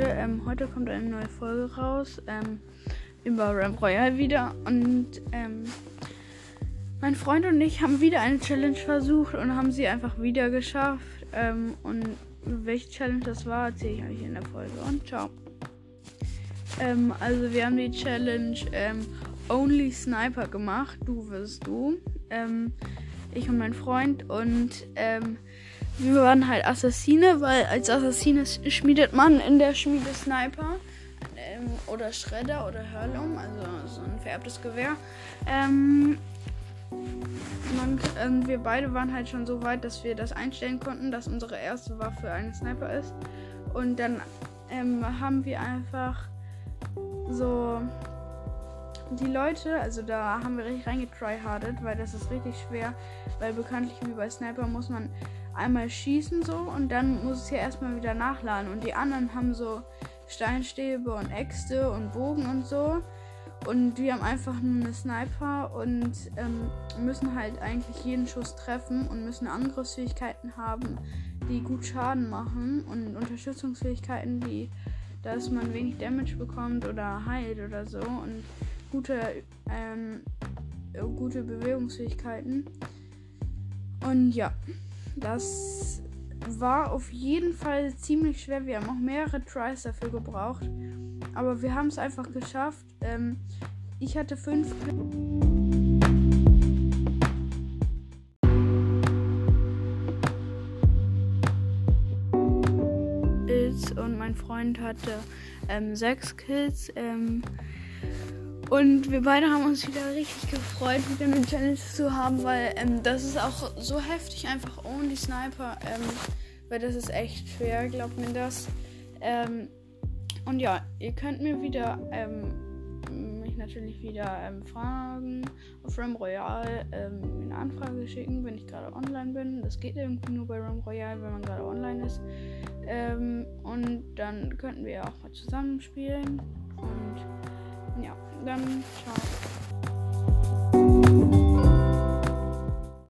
Ähm, heute kommt eine neue Folge raus ähm, über Ram Royale wieder. Und ähm, mein Freund und ich haben wieder eine Challenge versucht und haben sie einfach wieder geschafft. Ähm, und welche Challenge das war, erzähle ich euch in der Folge. Und ciao. Ähm, also wir haben die Challenge ähm, Only Sniper gemacht. Du wirst du. ich und mein Freund. Und wir waren halt Assassine, weil als Assassine schmiedet man in der Schmiede Sniper ähm, oder Schredder oder Hurlum, also so ein vererbtes Gewehr. Ähm, man, ähm, wir beide waren halt schon so weit, dass wir das einstellen konnten, dass unsere erste Waffe ein Sniper ist. Und dann ähm, haben wir einfach so die Leute, also da haben wir richtig reingetryhardet, weil das ist richtig schwer, weil bekanntlich wie bei Sniper muss man einmal schießen so und dann muss es ja erstmal wieder nachladen. Und die anderen haben so Steinstäbe und Äxte und Bogen und so. Und wir haben einfach nur eine Sniper und ähm, müssen halt eigentlich jeden Schuss treffen und müssen Angriffsfähigkeiten haben, die gut Schaden machen und Unterstützungsfähigkeiten, die, dass man wenig Damage bekommt oder heilt oder so und gute, ähm, gute Bewegungsfähigkeiten. Und ja. Das war auf jeden Fall ziemlich schwer. Wir haben auch mehrere Tries dafür gebraucht. Aber wir haben es einfach geschafft. Ähm, ich hatte fünf. Und mein Freund hatte ähm, sechs Kills. Ähm, und wir beide haben uns wieder richtig gefreut, wieder eine Challenge zu haben, weil ähm, das ist auch so heftig, einfach ohne die Sniper. Ähm, weil das ist echt schwer, glaubt mir das. Ähm, und ja, ihr könnt mir wieder ähm, mich natürlich wieder ähm, fragen auf Ram Royale, ähm, eine Anfrage schicken, wenn ich gerade online bin. Das geht irgendwie nur bei Ram Royale, wenn man gerade online ist. und dann könnten wir auch mal zusammenspielen. Und ja, dann ciao.